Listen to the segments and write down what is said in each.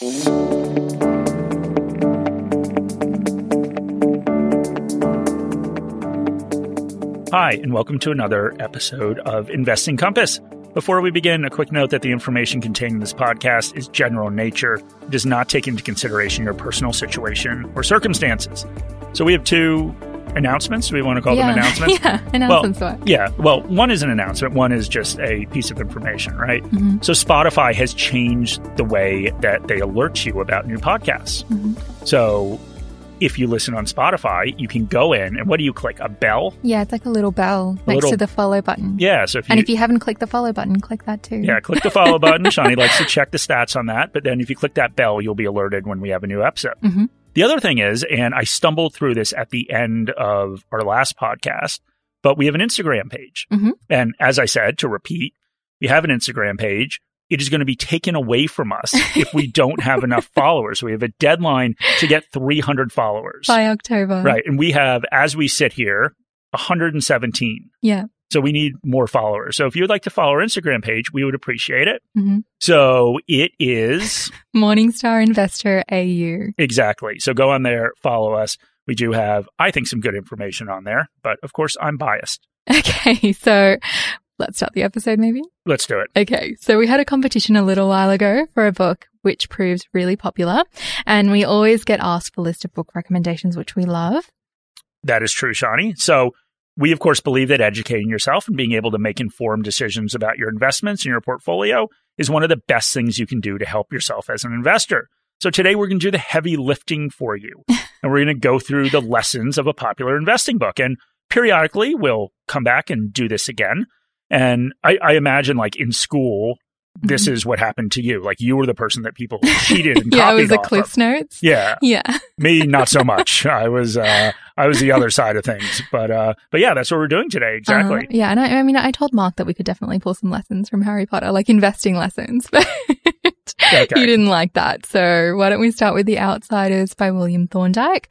Hi, and welcome to another episode of Investing Compass. Before we begin, a quick note that the information contained in this podcast is general in nature. It does not take into consideration your personal situation or circumstances. So we have two announcements. Do we want to call yeah. them announcements? yeah, announcements. Well, yeah. Well, one is an announcement. One is just a piece of information, right? Mm-hmm. So Spotify has changed the way that they alert you about new podcasts. Mm-hmm. So if you listen on Spotify, you can go in and what do you click? A bell? Yeah, it's like a little bell next little, to the follow button. Yeah. So if you, and if you haven't clicked the follow button, click that too. Yeah, click the follow button. Shani likes to check the stats on that. But then if you click that bell, you'll be alerted when we have a new episode. Mm-hmm. The other thing is, and I stumbled through this at the end of our last podcast, but we have an Instagram page. Mm-hmm. And as I said, to repeat, we have an Instagram page it is going to be taken away from us if we don't have enough followers. We have a deadline to get 300 followers by October. Right. And we have, as we sit here, 117. Yeah. So we need more followers. So if you would like to follow our Instagram page, we would appreciate it. Mm-hmm. So it is Morningstar Investor AU. Exactly. So go on there, follow us. We do have, I think, some good information on there, but of course, I'm biased. Okay. So Let's start the episode, maybe? Let's do it. Okay. So we had a competition a little while ago for a book which proves really popular. And we always get asked for a list of book recommendations, which we love. That is true, Shani. So we, of course, believe that educating yourself and being able to make informed decisions about your investments and your portfolio is one of the best things you can do to help yourself as an investor. So today we're going to do the heavy lifting for you. and we're going to go through the lessons of a popular investing book. And periodically we'll come back and do this again. And I, I imagine like in school, this mm-hmm. is what happened to you. Like you were the person that people cheated and yeah, copied it was the Cliff's. Notes. Yeah, yeah. Me, not so much. I was, uh, I was the other side of things. But, uh, but yeah, that's what we're doing today. Exactly. Uh, yeah, and I, I mean, I told Mark that we could definitely pull some lessons from Harry Potter, like investing lessons, but okay. he didn't like that. So why don't we start with The Outsiders by William Thorndike?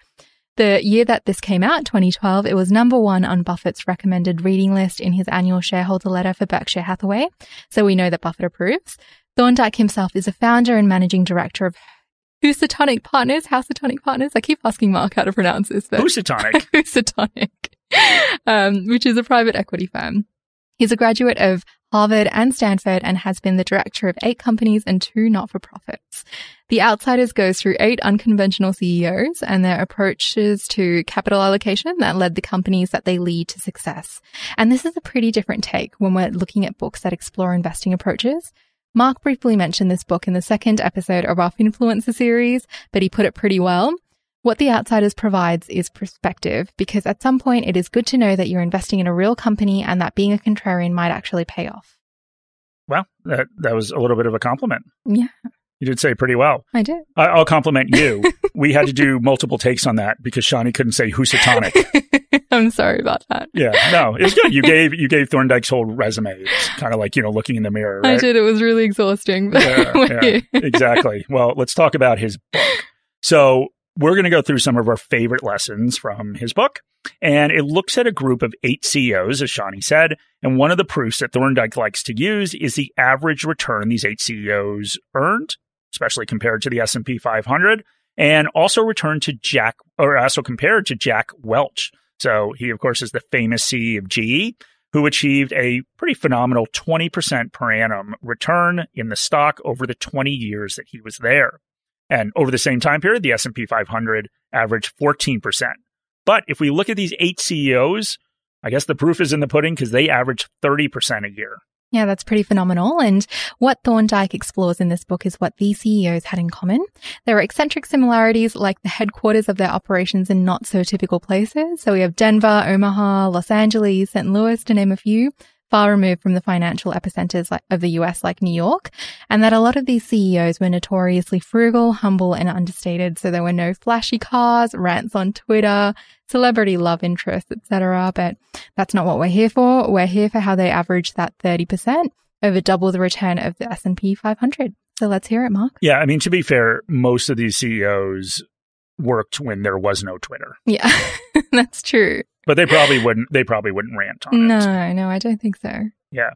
The year that this came out, 2012, it was number one on Buffett's recommended reading list in his annual shareholder letter for Berkshire Hathaway. So we know that Buffett approves. Thorndike himself is a founder and managing director of Housatonic Partners, Housatonic Partners. I keep asking Mark how to pronounce this. But Housatonic. Housatonic, um, which is a private equity firm. He's a graduate of Harvard and Stanford and has been the director of eight companies and two not-for-profits. The Outsiders goes through eight unconventional CEOs and their approaches to capital allocation that led the companies that they lead to success. And this is a pretty different take when we're looking at books that explore investing approaches. Mark briefly mentioned this book in the second episode of our Influencer series, but he put it pretty well. What The Outsiders provides is perspective because at some point it is good to know that you're investing in a real company and that being a contrarian might actually pay off. Well, that, that was a little bit of a compliment. Yeah. You did say pretty well. I did. I, will compliment you. we had to do multiple takes on that because Shani couldn't say Housatonic. I'm sorry about that. Yeah, no, it was good. You gave you gave Thorndike's whole resume. It's kind of like you know looking in the mirror. Right? I did. It was really exhausting. yeah, yeah exactly. Well, let's talk about his book. So we're going to go through some of our favorite lessons from his book. And it looks at a group of eight CEOs, as Shani said. And one of the proofs that Thorndike likes to use is the average return these eight CEOs earned especially compared to the S&P 500 and also returned to Jack or also compared to Jack Welch. So he of course is the famous CEO of GE who achieved a pretty phenomenal 20% per annum return in the stock over the 20 years that he was there. And over the same time period, the S&P 500 averaged 14%. But if we look at these eight CEOs, I guess the proof is in the pudding because they averaged 30% a year. Yeah, that's pretty phenomenal. And what Thorndike explores in this book is what these CEOs had in common. There are eccentric similarities like the headquarters of their operations in not so typical places. So we have Denver, Omaha, Los Angeles, St. Louis, to name a few far removed from the financial epicenters of the US like New York, and that a lot of these CEOs were notoriously frugal, humble, and understated. So there were no flashy cars, rants on Twitter, celebrity love interests, etc. But that's not what we're here for. We're here for how they averaged that 30% over double the return of the S&P 500. So let's hear it, Mark. Yeah, I mean to be fair, most of these CEOs worked when there was no Twitter. Yeah, that's true. But they probably wouldn't. They probably wouldn't rant on no, it. No, no, I don't think so. Yeah.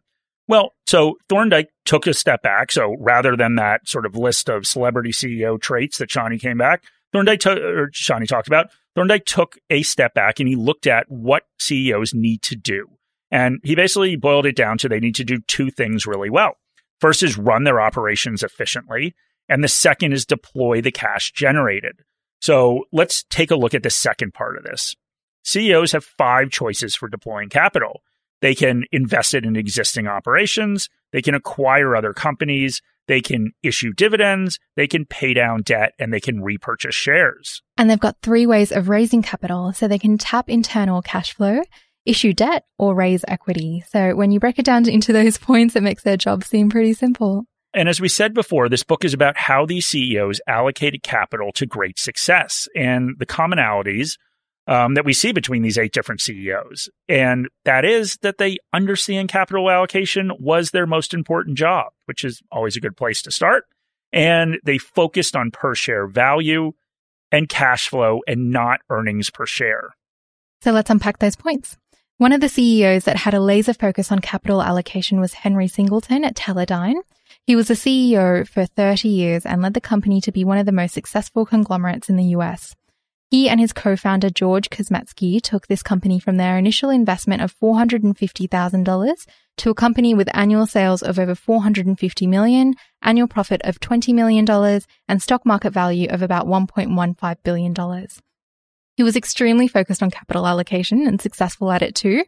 Well, so Thorndike took a step back. So rather than that sort of list of celebrity CEO traits that Shani came back, Thorndike or Shani talked about, Thorndike took a step back and he looked at what CEOs need to do. And he basically boiled it down to they need to do two things really well. First is run their operations efficiently. And the second is deploy the cash generated. So let's take a look at the second part of this. CEOs have five choices for deploying capital. They can invest it in existing operations. They can acquire other companies. They can issue dividends. They can pay down debt and they can repurchase shares. And they've got three ways of raising capital. So they can tap internal cash flow, issue debt, or raise equity. So when you break it down into those points, it makes their job seem pretty simple. And as we said before, this book is about how these CEOs allocated capital to great success and the commonalities um, that we see between these eight different CEOs. And that is that they understand capital allocation was their most important job, which is always a good place to start. And they focused on per share value and cash flow and not earnings per share. So let's unpack those points. One of the CEOs that had a laser focus on capital allocation was Henry Singleton at Teledyne. He was a CEO for 30 years and led the company to be one of the most successful conglomerates in the US. He and his co-founder George Kozmetsky took this company from their initial investment of $450,000 to a company with annual sales of over 450 million, annual profit of $20 million, and stock market value of about $1.15 billion. He was extremely focused on capital allocation and successful at it too.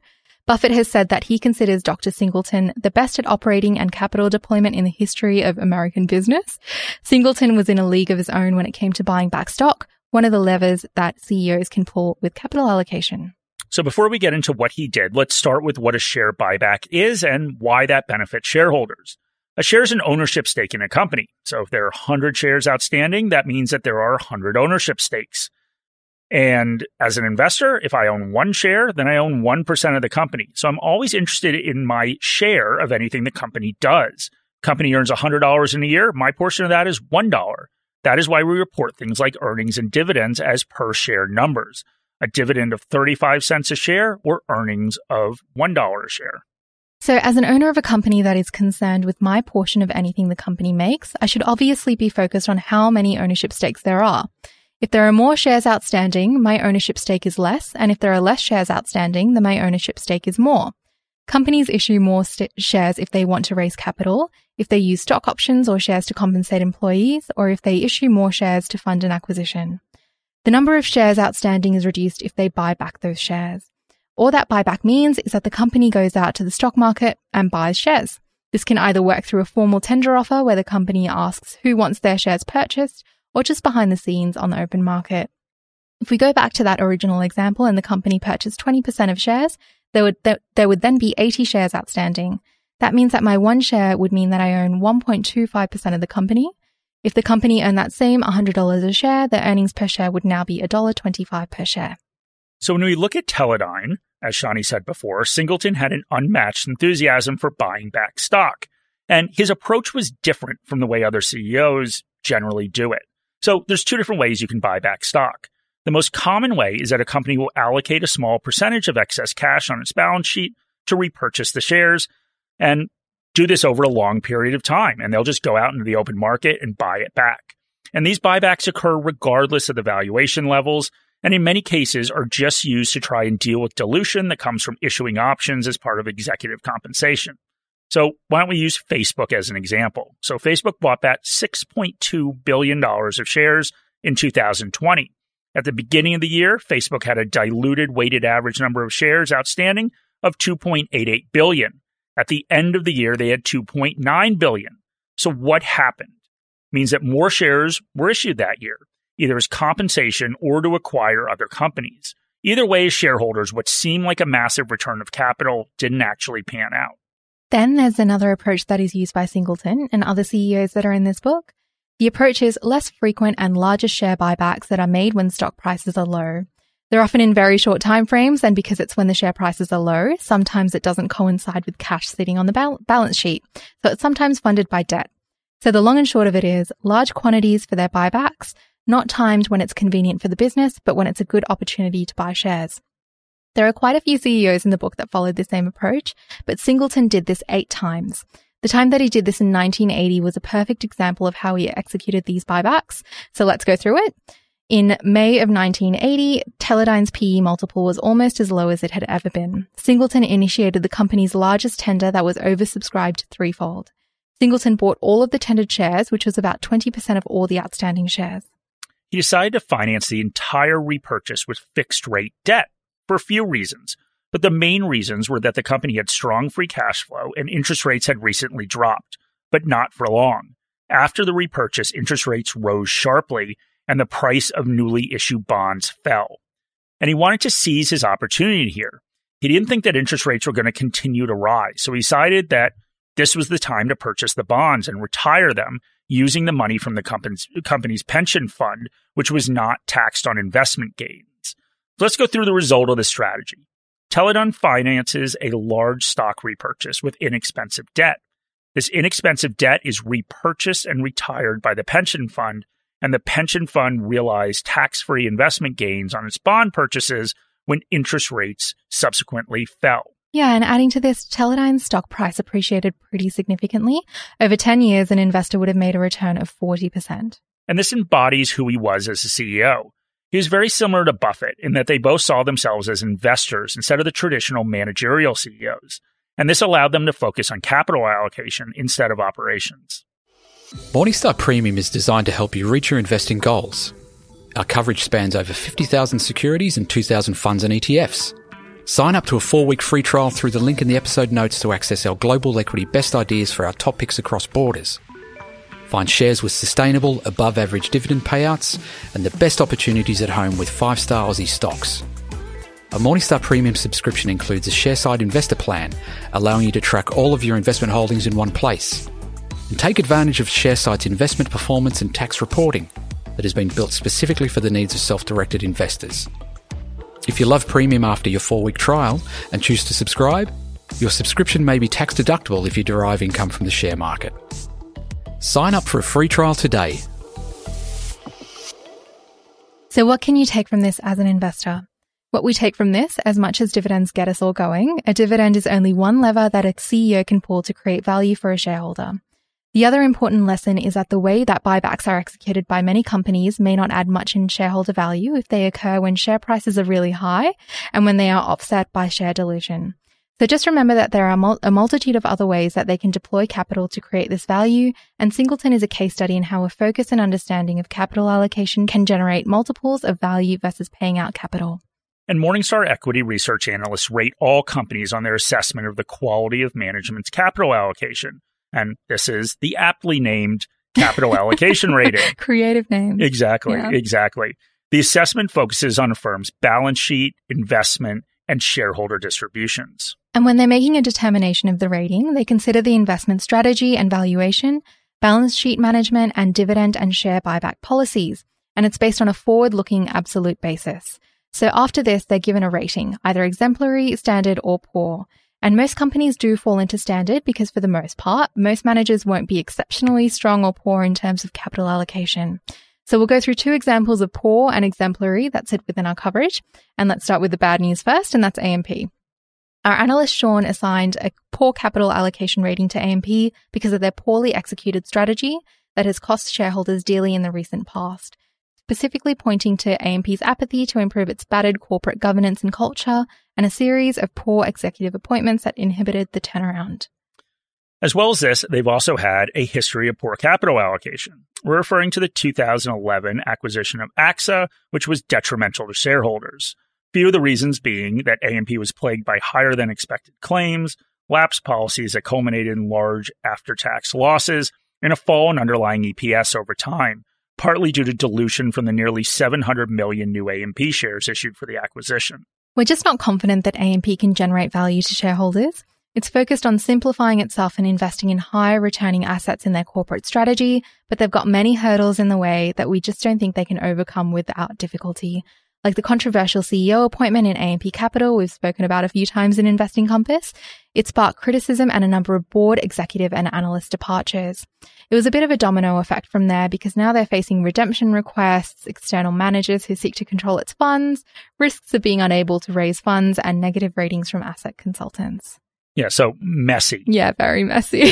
Buffett has said that he considers Dr. Singleton the best at operating and capital deployment in the history of American business. Singleton was in a league of his own when it came to buying back stock, one of the levers that CEOs can pull with capital allocation. So before we get into what he did, let's start with what a share buyback is and why that benefits shareholders. A share is an ownership stake in a company. So if there are 100 shares outstanding, that means that there are 100 ownership stakes. And as an investor, if I own one share, then I own 1% of the company. So I'm always interested in my share of anything the company does. Company earns $100 in a year. My portion of that is $1. That is why we report things like earnings and dividends as per share numbers. A dividend of 35 cents a share or earnings of $1 a share. So, as an owner of a company that is concerned with my portion of anything the company makes, I should obviously be focused on how many ownership stakes there are. If there are more shares outstanding, my ownership stake is less, and if there are less shares outstanding, then my ownership stake is more. Companies issue more st- shares if they want to raise capital, if they use stock options or shares to compensate employees, or if they issue more shares to fund an acquisition. The number of shares outstanding is reduced if they buy back those shares. All that buyback means is that the company goes out to the stock market and buys shares. This can either work through a formal tender offer where the company asks who wants their shares purchased, or just behind the scenes on the open market. If we go back to that original example and the company purchased 20% of shares, there would, there, there would then be 80 shares outstanding. That means that my one share would mean that I own 1.25% of the company. If the company earned that same $100 a share, the earnings per share would now be $1.25 per share. So when we look at Teledyne, as Shani said before, Singleton had an unmatched enthusiasm for buying back stock. And his approach was different from the way other CEOs generally do it. So there's two different ways you can buy back stock. The most common way is that a company will allocate a small percentage of excess cash on its balance sheet to repurchase the shares and do this over a long period of time. And they'll just go out into the open market and buy it back. And these buybacks occur regardless of the valuation levels, and in many cases are just used to try and deal with dilution that comes from issuing options as part of executive compensation. So why don't we use Facebook as an example? So Facebook bought back $6.2 billion of shares in 2020. At the beginning of the year, Facebook had a diluted weighted average number of shares outstanding of 2.88 billion. At the end of the year, they had 2.9 billion. So what happened? means that more shares were issued that year, either as compensation or to acquire other companies. Either way, shareholders, what seemed like a massive return of capital didn't actually pan out. Then there's another approach that is used by Singleton and other CEOs that are in this book. The approach is less frequent and larger share buybacks that are made when stock prices are low. They're often in very short time frames, and because it's when the share prices are low, sometimes it doesn't coincide with cash sitting on the bal- balance sheet. So it's sometimes funded by debt. So the long and short of it is large quantities for their buybacks, not timed when it's convenient for the business, but when it's a good opportunity to buy shares. There are quite a few CEOs in the book that followed the same approach, but Singleton did this eight times. The time that he did this in 1980 was a perfect example of how he executed these buybacks. So let's go through it. In May of 1980, Teledyne's PE multiple was almost as low as it had ever been. Singleton initiated the company's largest tender that was oversubscribed threefold. Singleton bought all of the tendered shares, which was about 20% of all the outstanding shares. He decided to finance the entire repurchase with fixed rate debt for a few reasons. But the main reasons were that the company had strong free cash flow and interest rates had recently dropped, but not for long. After the repurchase, interest rates rose sharply and the price of newly issued bonds fell. And he wanted to seize his opportunity here. He didn't think that interest rates were going to continue to rise, so he decided that this was the time to purchase the bonds and retire them using the money from the company's, pension fund, which was not taxed on investment gains. Let's go through the result of this strategy. Teledyne finances a large stock repurchase with inexpensive debt. This inexpensive debt is repurchased and retired by the pension fund and the pension fund realized tax free investment gains on its bond purchases when interest rates subsequently fell. Yeah, and adding to this, Teledyne's stock price appreciated pretty significantly. Over 10 years, an investor would have made a return of 40%. And this embodies who he was as a CEO. He was very similar to Buffett in that they both saw themselves as investors instead of the traditional managerial CEOs. And this allowed them to focus on capital allocation instead of operations. Morningstar Premium is designed to help you reach your investing goals. Our coverage spans over 50,000 securities and 2,000 funds and ETFs. Sign up to a four week free trial through the link in the episode notes to access our global equity best ideas for our top picks across borders. Find shares with sustainable, above average dividend payouts and the best opportunities at home with five star Aussie stocks. A Morningstar Premium subscription includes a Sharesight investor plan, allowing you to track all of your investment holdings in one place and take advantage of Sharesight's investment performance and tax reporting that has been built specifically for the needs of self directed investors. If you love premium after your four week trial and choose to subscribe, your subscription may be tax deductible if you derive income from the share market. Sign up for a free trial today. So, what can you take from this as an investor? What we take from this, as much as dividends get us all going, a dividend is only one lever that a CEO can pull to create value for a shareholder. The other important lesson is that the way that buybacks are executed by many companies may not add much in shareholder value if they occur when share prices are really high and when they are offset by share dilution. So just remember that there are a multitude of other ways that they can deploy capital to create this value, and Singleton is a case study in how a focus and understanding of capital allocation can generate multiples of value versus paying out capital. And Morningstar equity research analysts rate all companies on their assessment of the quality of management's capital allocation. And this is the aptly named capital allocation rating. Creative name. Exactly. Yeah. Exactly. The assessment focuses on a firm's balance sheet, investment, and shareholder distributions. And when they're making a determination of the rating, they consider the investment strategy and valuation, balance sheet management, and dividend and share buyback policies. And it's based on a forward looking absolute basis. So after this, they're given a rating, either exemplary, standard, or poor. And most companies do fall into standard because for the most part, most managers won't be exceptionally strong or poor in terms of capital allocation. So we'll go through two examples of poor and exemplary that sit within our coverage. And let's start with the bad news first, and that's AMP. Our analyst Sean assigned a poor capital allocation rating to AMP because of their poorly executed strategy that has cost shareholders dearly in the recent past specifically pointing to AMP's apathy to improve its battered corporate governance and culture, and a series of poor executive appointments that inhibited the turnaround. As well as this, they've also had a history of poor capital allocation. We're referring to the 2011 acquisition of AXA, which was detrimental to shareholders. Few of the reasons being that AMP was plagued by higher than expected claims, lapse policies that culminated in large after tax losses, and a fall in underlying EPS over time, partly due to dilution from the nearly 700 million new AMP shares issued for the acquisition. We're just not confident that AMP can generate value to shareholders. It's focused on simplifying itself and investing in higher returning assets in their corporate strategy, but they've got many hurdles in the way that we just don't think they can overcome without difficulty. Like the controversial CEO appointment in AMP Capital we've spoken about a few times in Investing Compass. It sparked criticism and a number of board, executive, and analyst departures. It was a bit of a domino effect from there because now they're facing redemption requests, external managers who seek to control its funds, risks of being unable to raise funds, and negative ratings from asset consultants. Yeah, so messy. Yeah, very messy.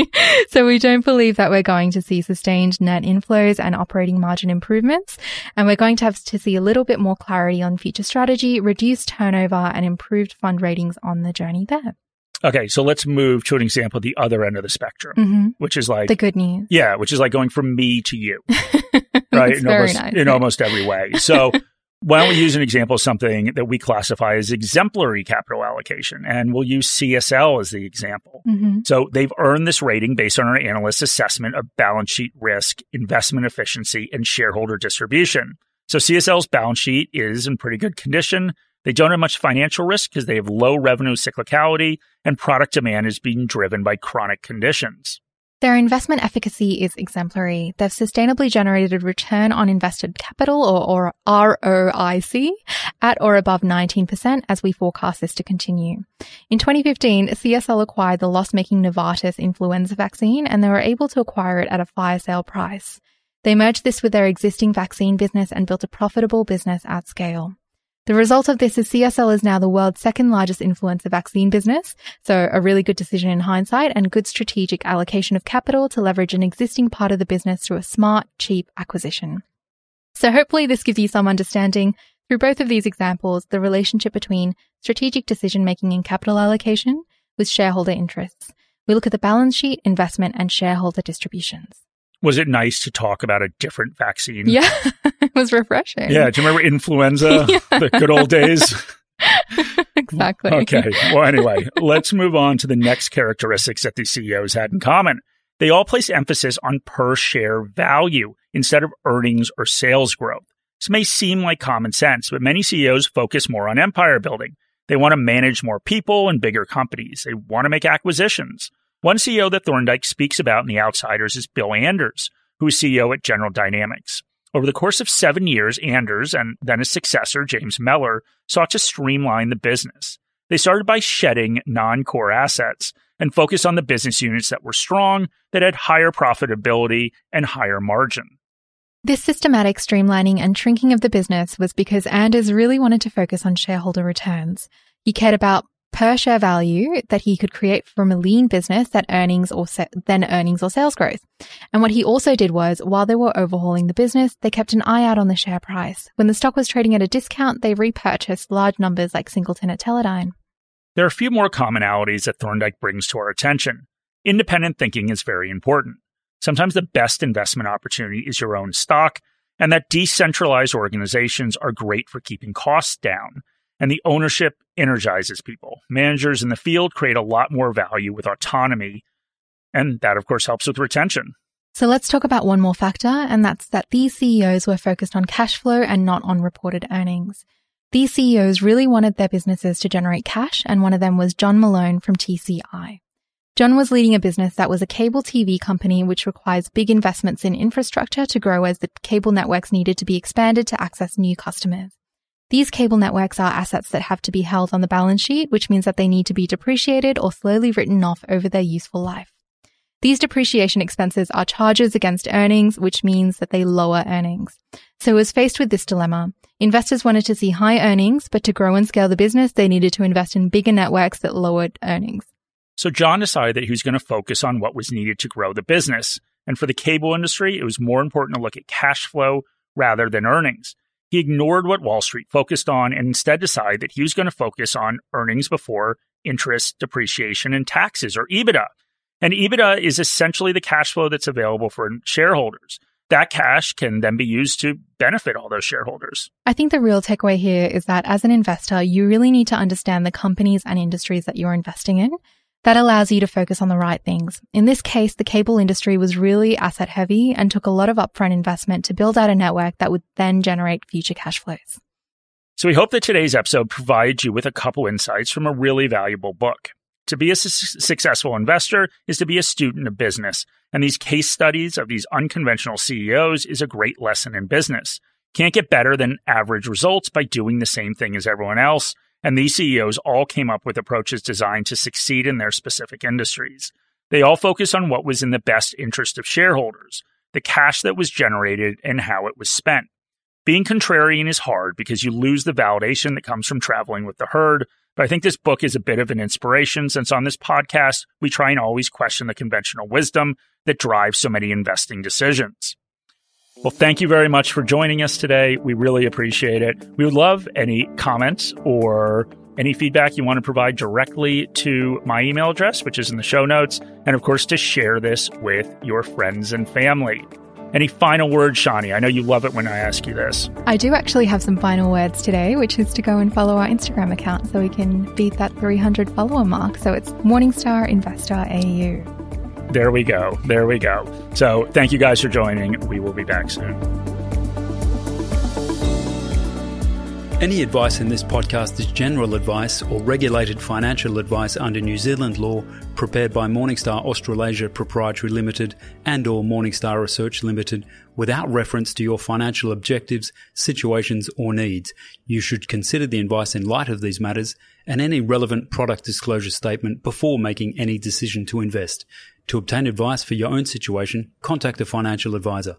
so we don't believe that we're going to see sustained net inflows and operating margin improvements. And we're going to have to see a little bit more clarity on future strategy, reduced turnover and improved fund ratings on the journey there. Okay, so let's move to an example the other end of the spectrum, mm-hmm. which is like the good news. Yeah, which is like going from me to you, right? in almost, nice. in almost every way. So why don't we use an example of something that we classify as exemplary capital allocation? And we'll use CSL as the example. Mm-hmm. So they've earned this rating based on our analyst's assessment of balance sheet risk, investment efficiency, and shareholder distribution. So CSL's balance sheet is in pretty good condition. They don't have much financial risk because they have low revenue cyclicality and product demand is being driven by chronic conditions. Their investment efficacy is exemplary. They've sustainably generated return on invested capital or, or ROIC at or above 19% as we forecast this to continue. In 2015, CSL acquired the loss-making Novartis influenza vaccine and they were able to acquire it at a fire sale price. They merged this with their existing vaccine business and built a profitable business at scale. The result of this is CSL is now the world's second largest influenza vaccine business. So a really good decision in hindsight and good strategic allocation of capital to leverage an existing part of the business through a smart, cheap acquisition. So hopefully this gives you some understanding through both of these examples, the relationship between strategic decision making and capital allocation with shareholder interests. We look at the balance sheet, investment and shareholder distributions was it nice to talk about a different vaccine? Yeah, it was refreshing. Yeah, do you remember influenza, yeah. the good old days? exactly. Okay. Well, anyway, let's move on to the next characteristics that these CEOs had in common. They all place emphasis on per share value instead of earnings or sales growth. This may seem like common sense, but many CEOs focus more on empire building. They want to manage more people and bigger companies. They want to make acquisitions. One CEO that Thorndike speaks about in The Outsiders is Bill Anders, who is CEO at General Dynamics. Over the course of seven years, Anders and then his successor, James Mellor, sought to streamline the business. They started by shedding non core assets and focused on the business units that were strong, that had higher profitability and higher margin. This systematic streamlining and shrinking of the business was because Anders really wanted to focus on shareholder returns. He cared about per share value that he could create from a lean business that earnings or se- then earnings or sales growth. And what he also did was while they were overhauling the business, they kept an eye out on the share price. When the stock was trading at a discount, they repurchased large numbers like Singleton at Teledyne. There are a few more commonalities that Thorndike brings to our attention. Independent thinking is very important. Sometimes the best investment opportunity is your own stock, and that decentralized organizations are great for keeping costs down and the ownership energizes people. Managers in the field create a lot more value with autonomy, and that, of course, helps with retention. So let's talk about one more factor, and that's that these CEOs were focused on cash flow and not on reported earnings. These CEOs really wanted their businesses to generate cash, and one of them was John Malone from TCI. John was leading a business that was a cable TV company which requires big investments in infrastructure to grow as the cable networks needed to be expanded to access new customers. These cable networks are assets that have to be held on the balance sheet, which means that they need to be depreciated or slowly written off over their useful life. These depreciation expenses are charges against earnings, which means that they lower earnings. So was faced with this dilemma. Investors wanted to see high earnings, but to grow and scale the business, they needed to invest in bigger networks that lowered earnings. So John decided that he was going to focus on what was needed to grow the business. And for the cable industry, it was more important to look at cash flow rather than earnings. He ignored what Wall Street focused on and instead decided that he was going to focus on earnings before interest, depreciation, and taxes, or EBITDA. And EBITDA is essentially the cash flow that's available for shareholders. That cash can then be used to benefit all those shareholders. I think the real takeaway here is that as an investor, you really need to understand the companies and industries that you're investing in that allows you to focus on the right things. In this case, the cable industry was really asset heavy and took a lot of upfront investment to build out a network that would then generate future cash flows. So we hope that today's episode provides you with a couple insights from a really valuable book. To be a su- successful investor is to be a student of business, and these case studies of these unconventional CEOs is a great lesson in business. can't get better than average results by doing the same thing as everyone else. And these CEOs all came up with approaches designed to succeed in their specific industries. They all focused on what was in the best interest of shareholders, the cash that was generated, and how it was spent. Being contrarian is hard because you lose the validation that comes from traveling with the herd. But I think this book is a bit of an inspiration since on this podcast, we try and always question the conventional wisdom that drives so many investing decisions. Well, thank you very much for joining us today. We really appreciate it. We would love any comments or any feedback you want to provide directly to my email address, which is in the show notes, and of course, to share this with your friends and family. Any final words, Shani? I know you love it when I ask you this. I do actually have some final words today, which is to go and follow our Instagram account so we can beat that 300 follower mark. So it's Morningstar Investor AU. There we go. There we go. So thank you guys for joining. We will be back soon. Any advice in this podcast is general advice or regulated financial advice under New Zealand law prepared by Morningstar Australasia Proprietary Limited and or Morningstar Research Limited without reference to your financial objectives, situations or needs. You should consider the advice in light of these matters and any relevant product disclosure statement before making any decision to invest. To obtain advice for your own situation, contact a financial advisor.